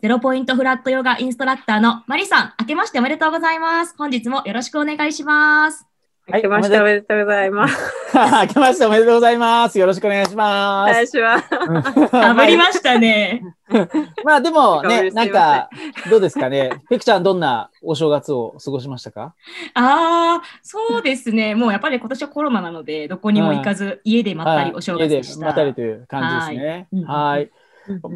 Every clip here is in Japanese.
ゼロポイントフラットヨガインストラクターのマリさん、明けましておめでとうございます。本日もよろしくお願いします。明けましておめでとうございます。明けましておめでとうございます。よろしくお願いしおます。願いします。かぶりましたね。まあでもね、なんんか、どうですかね？ペクちゃんどんなお正月を過ごしましたか？ああ、そうですね。もうやっぱり今年はコロナなので、どこにも行かず、家でまったりお正月でした。家でまったりという感じですねは。はいい。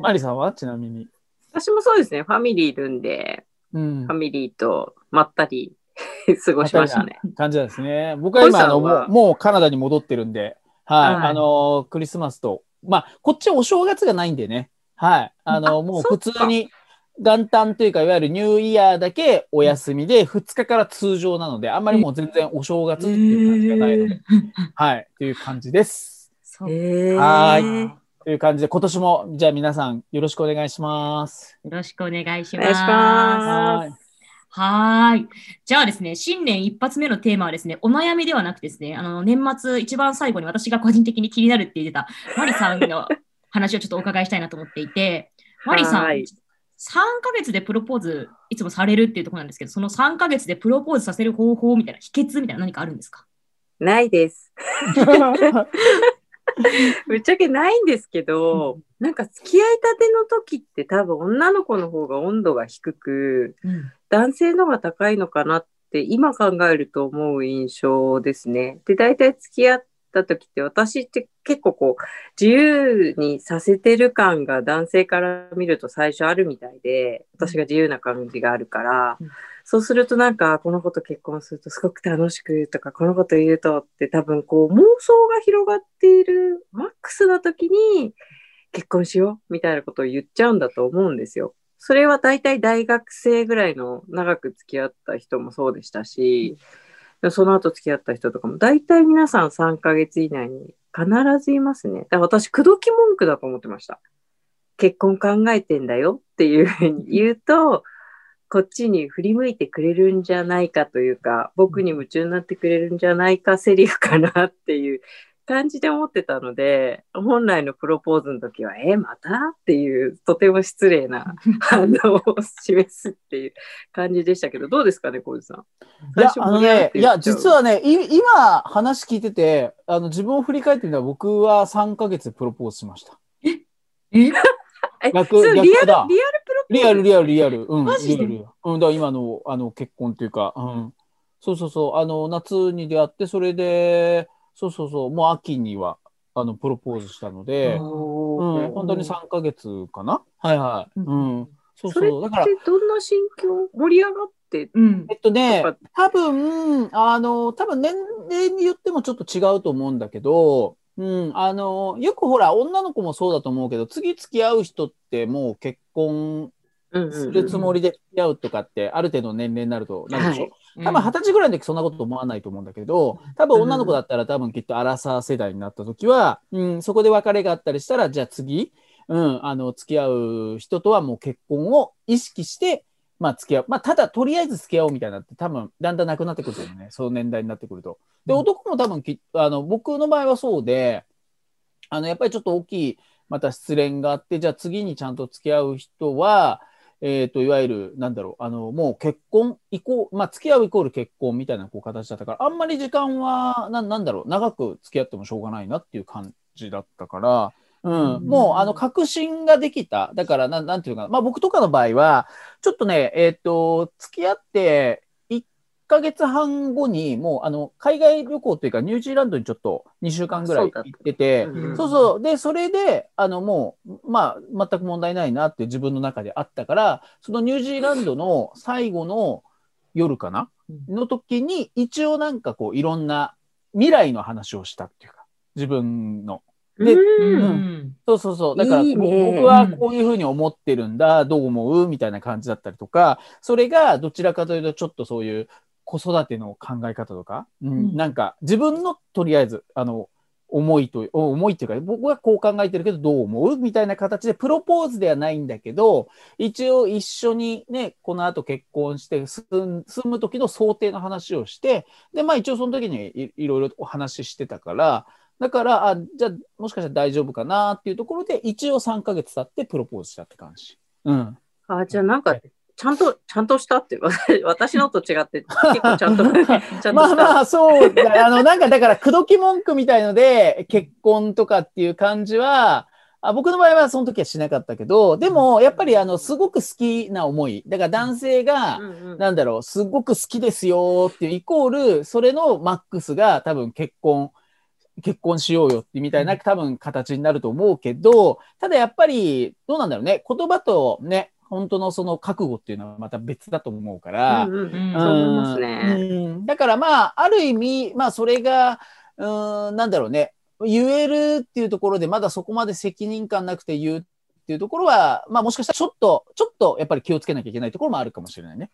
マリさんは？ちなみに。私もそうですね。ファミリーいるんで、うんファ。ミリーとまったり 過ごしましたね。感じなんですね。僕は今、あの、もうもうカナダに戻ってるんで、はい。はいあの、クリスマスと、まあ、こっちお正月がないんでね。はい。あの、あもう普通に元旦というか、いわゆるニューイヤーだけお休みで、2日から通常なので、あんまりもう全然お正月っていう感じがないので、はい。という感じです。えはよという感じで、今年も、じゃあ皆さんよろしくお願いします。ろしくお願いしお願いします。まはい。はーい。じゃあですね、新年一発目のテーマはですね、お悩みではなくてですね、あの、年末一番最後に私が個人的に気になるって言ってた、マリさんの話をちょっとお伺いしたいなと思っていて、マリさん、はい3ヶ月でプロポーズいつもされるっていうところなんですけど、その3ヶ月でプロポーズさせる方法みたいな、秘訣みたいな何かあるんですか？ないです。ぶっちゃけないんですけど、なんか付き合いたての時って多分女の子の方が温度が低く、うん。男性の方が高いのかなって今考えると思う印象ですね。で、大体付き合った時って私って結構こう自由にさせてる感が男性から見ると最初あるみたいで、私が自由な感じがあるから、うんそうするとなんかこの子と結婚するとすごく楽しくとかこの子と言うとって多分こう妄想が広がっているマックスな時に結婚しようみたいなことを言っちゃうんだと思うんですよ。それは大体大学生ぐらいの長く付き合った人もそうでしたし、その後付き合った人とかも大体皆さん3ヶ月以内に必ずいますね。だから私、口説き文句だと思ってました。結婚考えてんだよっていうふうに言うと、こっちに振り向いてくれるんじゃないかというか、僕に夢中になってくれるんじゃないかセリフかなっていう感じで思ってたので、本来のプロポーズの時は、え、また？っていう、とても失礼な 反応を示すっていう感じでしたけど、どうですかね、小路さん？いや、あのねいや、実はね、い今話聞いてて、あの、自分を振り返ってみたら、僕は3ヶ月でプロポーズしました。え？え、逆リアル、リアルプロポーズ？リアル、リアル、リアル。うん、マジで？リアル。うん、だ今の、あの、結婚っていうか、うん。そうそうそう、あの、夏に出会って、それで、そうそうそう、もう秋には、あの、プロポーズしたので、うん、本当に3ヶ月かな？はいはい。うん。そうそう。だからどんな心境？盛り上がって、うん。え。っとね多分、あの、多分年齢によってもちょっと違うと思うんだけど、うん、あの、よくほら、女の子もそうだと思うけど、次付き合う人ってもう結婚するつもりで付き合うとかって、ある程度の年齢になるとなるでしょ？多分二十歳ぐらいの時そんなこと思わないと思うんだけど、多分女の子だったら多分きっとアラサー世代になった時は、うん、そこで別れがあったりしたら、じゃあ次、うん、あの、付き合う人とはもう結婚を意識して、まあ付き合う。まあただとりあえず付き合おうみたいなって多分だんだんなくなってくるよね。その年代になってくると。で、うん男も多分きあの、僕の場合はそうで、あの、やっぱりちょっと大きい、また失恋があって、じゃあ次にちゃんと付き合う人は、えっ、と、いわゆる、なんだろう、あの、もう結婚イコまあ、付き合うイコール結婚みたいなこう形だったから、あんまり時間は、ななんだろう、長く付き合ってもしょうがないなっていう感じだったから、うん、うんもう、あの、確信ができた。だから、なん、なんていうのかな。まあ、僕とかの場合は、ちょっとね、えっ、と、付き合って、1ヶ月半後に、もう、あの、海外旅行というか、ニュージーランドにちょっと2週間ぐらい行ってて、うんそうそう。で、それで、あの、もう、まあ、全く問題ないなって自分の中であったから、そのニュージーランドの最後の夜かなの時に、一応なんかこう、いろんな未来の話をしたっていうか、自分の。でううんん。そうそうそう。だから、僕はこういうふうに思ってるんだ、どう思う？みたいな感じだったりとか、それがどちらかというと、ちょっとそういう、子育ての考え方とか、うん。うん。なんか自分のとりあえずあの思いと思いっていうか僕はこう考えてるけどどう思う？みたいな形でプロポーズではないんだけど一応一緒にねこの後結婚して住む時の想定の話をしてでまあ一応その時にいいろいろお話ししてたからだからあじゃあもしかしたら大丈夫かなっていうところで一応3ヶ月経ってプロポーズしたって感じ。うん。あ、じゃあなんか、ちゃんと、ちゃんとしたって、私 私のと違って、結構ちゃんと、ちゃんと。まあまあ、そうだ。あの、なんかだから、口説き文句みたいので、結婚とかっていう感じは、あ僕の場合はその時はしなかったけど、でも、やっぱり、あの、すごく好きな思い。だから男性がう、んうんなんだろう、すごく好きですよっていうイコール、それのマックスが多分結婚、結婚しようよってみたいな多分形になると思うけど、ただやっぱり、どうなんだろうね。言葉とね、本当のその覚悟っていうのはまた別だと思うから、だからまあ、ある意味、まあそれが、うーん、なんだろうね、言えるっていうところで、まだそこまで責任感なくて言うっていうところは、まあもしかしたらちょっと、ちょっとやっぱり気をつけなきゃいけないところもあるかもしれないね。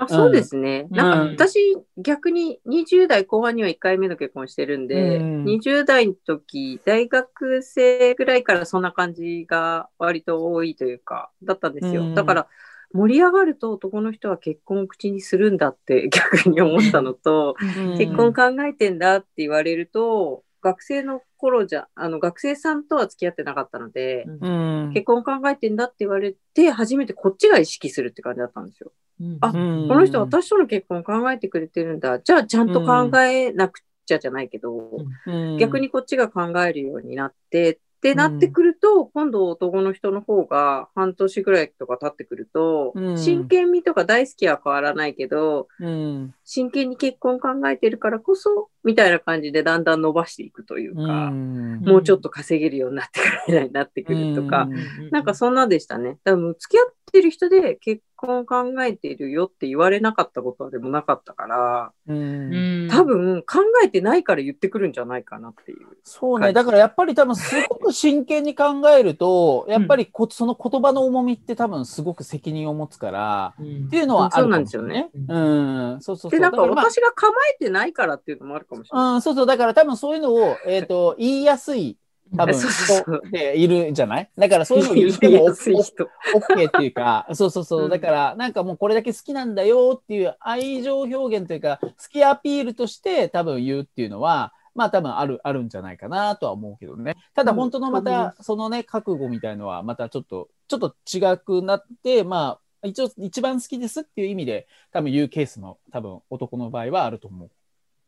あそうですね。うんなんか私、逆に20代後半には1回目の結婚してるんで、うん20代の時、大学生ぐらいからそんな感じが割と多いというか、だったんですよ。うんだから、盛り上がると男の人は結婚を口にするんだって 逆に思ったのと、結婚考えてんだって言われると、学生の頃じゃ、あの学生さんとは付き合ってなかったので、うん。結婚考えてんだって言われて、初めてこっちが意識するって感じだったんですよ。あうんこの人私との結婚考えてくれてるんだ。じゃあちゃんと考えなくちゃじゃないけど、うん逆にこっちが考えるようになって、ってなってくると、今度男の人の方が半年ぐらいとか経ってくると、うん真剣味とか大好きは変わらないけど、うん。真剣に結婚考えてるからこそ、みたいな感じでだんだん伸ばしていくというか、んもうちょっと稼げるようになってくるになってくるとか、なんかそんなでしたね。多分付き合ってる人で結婚考えてるよって言われなかったことはでもなかったから、うん多分考えてないから言ってくるんじゃないかなっていう。そうね。だからやっぱり多分すごく真剣に考えると、やっぱりこその言葉の重みって多分すごく責任を持つから、っていうのはあるかもしれないね。そううん。そうそうそう。で、なんか私が構えてないからっていうのもあるかもしれない。うん、そうそう。だから多分そういうのを、えっ、と、言いやすい、多分人っているんじゃない？だからそういうのを言っても。OK っていうか、そうそうそうう。んだから、なんかもうこれだけ好きなんだよっていう愛情表現というか、好きアピールとして多分言うっていうのは、まあ多分ある、あるんじゃないかなとは思うけどね。ただうん本当のまた、そのね、覚悟みたいのはまたちょっと、ちょっと違くなって、まあ、一応一番好きですっていう意味で多分言うケースも多分男の場合はあると思う。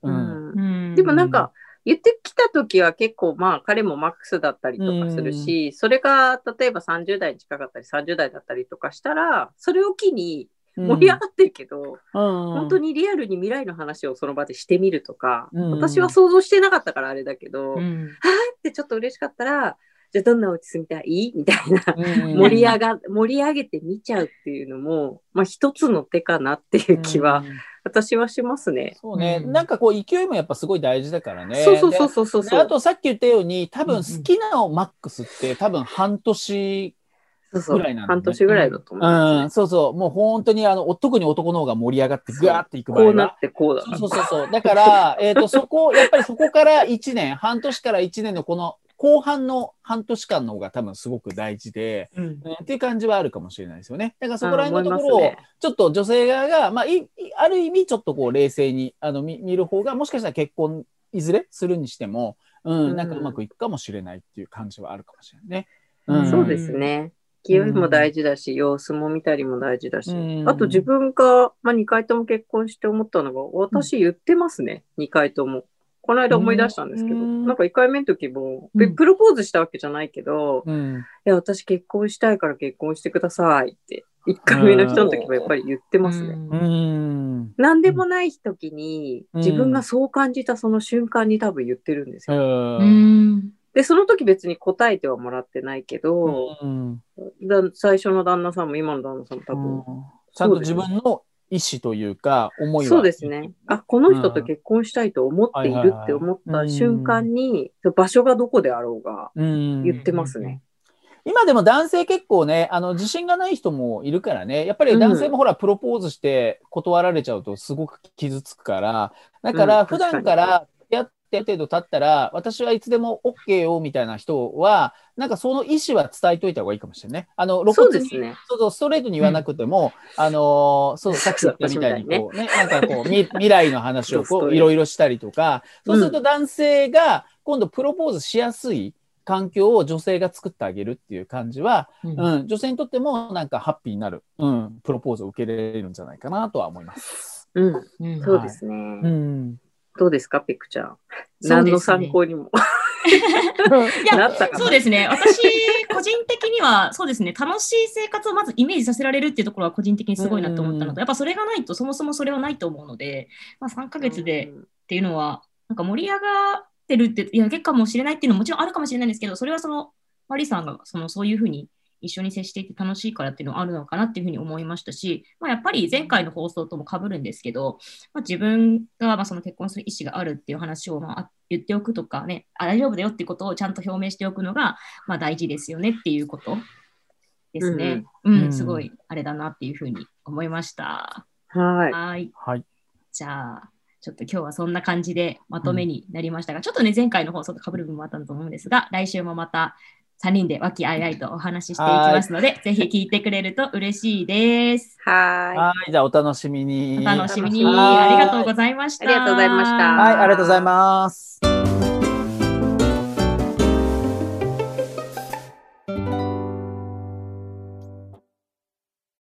うん。うん。でもなんか、言ってきた時は結構まあ彼もマックスだったりとかするし、それが例えば30代に近かったり30代だったりとかしたら、それを機に盛り上がってるけど、本本当にリアルに未来の話をその場でしてみるとか、うん。私は想像してなかったからあれだけど、っうん。てちょっと嬉しかったら、じゃあどんなお家住みたい？みたいな。盛盛り上が、盛り上げて見ちゃうっていうのも、まあ一つの手かなっていう気は、私はしますね。そうね、うん。なんかこう勢いもやっぱすごい大事だからね。そうそうそうそうそう。あとさっき言ったように多分好きなのマックスって多分半年、ぐらいなんだね。半年ぐらいだとう思います、ん、そうそう、もう本当にあの特に男の方が盛り上がってぐわーっていく場合は。こうなってこうだ。から。そうそうそう。だから、えっ、と、そこ、やっぱりそこから1年、半年から1年のこの後半の半年間の方が多分すごく大事で、うん。うん、っていう感じはあるかもしれないですよね。だからそこら辺のところを、ちょっと女性側が、まあ、いいある意味ちょっとこう冷静にあの見見る方が、もしかしたら結婚いずれするにしても、うん、うん。なんかうまくいくかもしれないっていう感じはあるかもしれないね。うん。そうですね。勢いも大事だし、様子も見たりも大事だし、うん。あと自分が、まあ、2回とも結婚して思ったのが、私言ってますね、2回とも。この間思い出したんですけど、うんなんか1回目の時も、うんべプロポーズしたわけじゃないけど、うん。いや、私結婚したいから結婚してくださいって、1回目の人の時もやっぱり言ってますね。うん。何でもない時に、うん自分がそう感じたその瞬間に多分言ってるんですよ。うんで、その時別に答えてはもらってないけど、うんだ最初の旦那さんも今の旦那さんも多分、ちゃんと自分の意思というか、思いは。そうですね。あ、この人と結婚したいと思っているって思った瞬間に、場所がどこであろうがうん。言ってますね。今でも男性結構ね、あの、自信がない人もいるからね。やっぱり男性もほら、プロポーズして断られちゃうとすごく傷つくから。だかうんら、普段からやってある程度経ったら、私はいつでも OK よみたいな人は、なんかその意思は伝えといた方がいいかもしれないね。あの、露そう骨に、ですね。そうそう、ストレートに言わなくても、あのーそう、さっき言ったみたいに、こうね、なんかこう、み未来の話をこう、いろいろしたりとか、そうすると男性が今度プロポーズしやすい環境を女性が作ってあげるっていう感じは、うんうん、女性にとってもなんかハッピーになる、うん、プロポーズを受け入れるんじゃないかなとは思います。うん。うんそうですね。うん。どうですか、ペクちゃん？ね何の参考にも。いやそうですね。私、個人的には、そうですね、楽しい生活をまずイメージさせられるっていうところは個人的にすごいなと思ったのうんと、やっぱそれがないと、そもそもそれはないと思うので、まあ、3ヶ月でっていうのは、なんか盛り上がってるって、いや、結果かもしれないっていうのももちろんあるかもしれないんですけど、それはその、マリさんがそのそういうふうに一緒に接していて楽しいからっていうのはあるのかなっていうふうに思いましたし、まあ、やっぱり前回の放送とも被るんですけど、まあ、自分がまあその結婚する意思があるっていう話をまあ言っておくとかね、あ大丈夫だよっていうことをちゃんと表明しておくのがまあ大事ですよねっていうことですね。うん、うんすごいあれだなっていうふうに思いました。はい。はい。はい。じゃあ、ちょっと今日はそんな感じでまとめになりましたが、ちょっとね、前回の放送と被る部分もあったと思うんですが、来週もまた3人で和気あいあいとお話ししていきますので、ぜひ聞いてくれると嬉しいです。ははい、じゃあお楽しみに。お楽しみに。はいありがとうございました。ありがとうございましたはい、ありがとうございます。